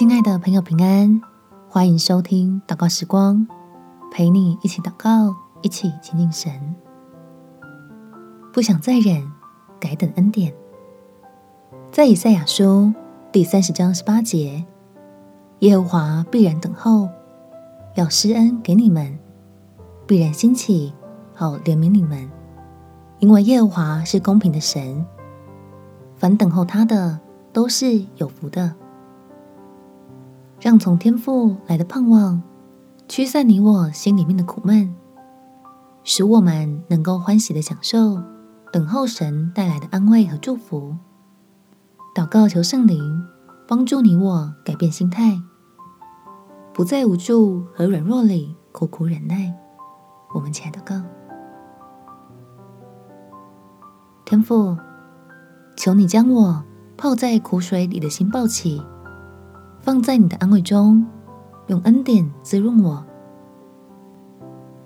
亲爱的朋友，平安！欢迎收听祷告时光，陪你一起祷告，一起亲近神。不想再忍，改等恩典。在以赛亚书第三十章十八节，耶和华必然等候，要施恩给你们，必然兴起，好怜悯你们，因为耶和华是公平的神，凡等候他的都是有福的。让从天父来的盼望驱散你我心里面的苦闷，使我们能够欢喜的享受等候神带来的安慰和祝福。祷告求圣灵帮助你我改变心态，不在无助和软弱里苦苦忍耐。我们起来祷告，天父，求你将我泡在苦水里的心抱起。放在你的安慰中，用恩典滋润我，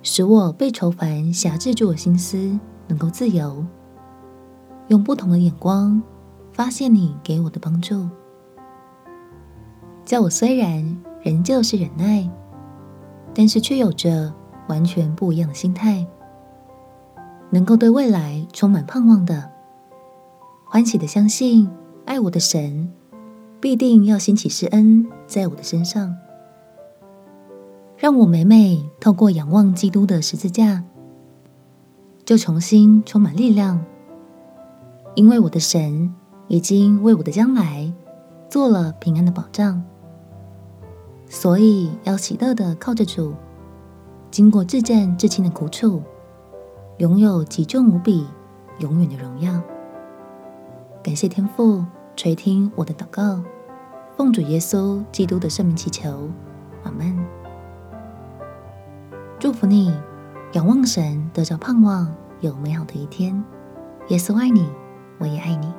使我被愁烦辖制住的心思能够自由，用不同的眼光发现你给我的帮助，叫我虽然仍旧是忍耐，但是却有着完全不一样的心态，能够对未来充满盼望的，欢喜的相信爱我的神。必定要兴起施恩在我的身上，让我每每透过仰望基督的十字架，就重新充满力量。因为我的神已经为我的将来做了平安的保障，所以要喜乐的靠着主，经过至暂至亲的苦楚，拥有极重无比、永远的荣耀。感谢天父垂听我的祷告。奉主耶稣基督的圣名祈求，阿门。祝福你，仰望神，得着盼望，有美好的一天。耶稣爱你，我也爱你。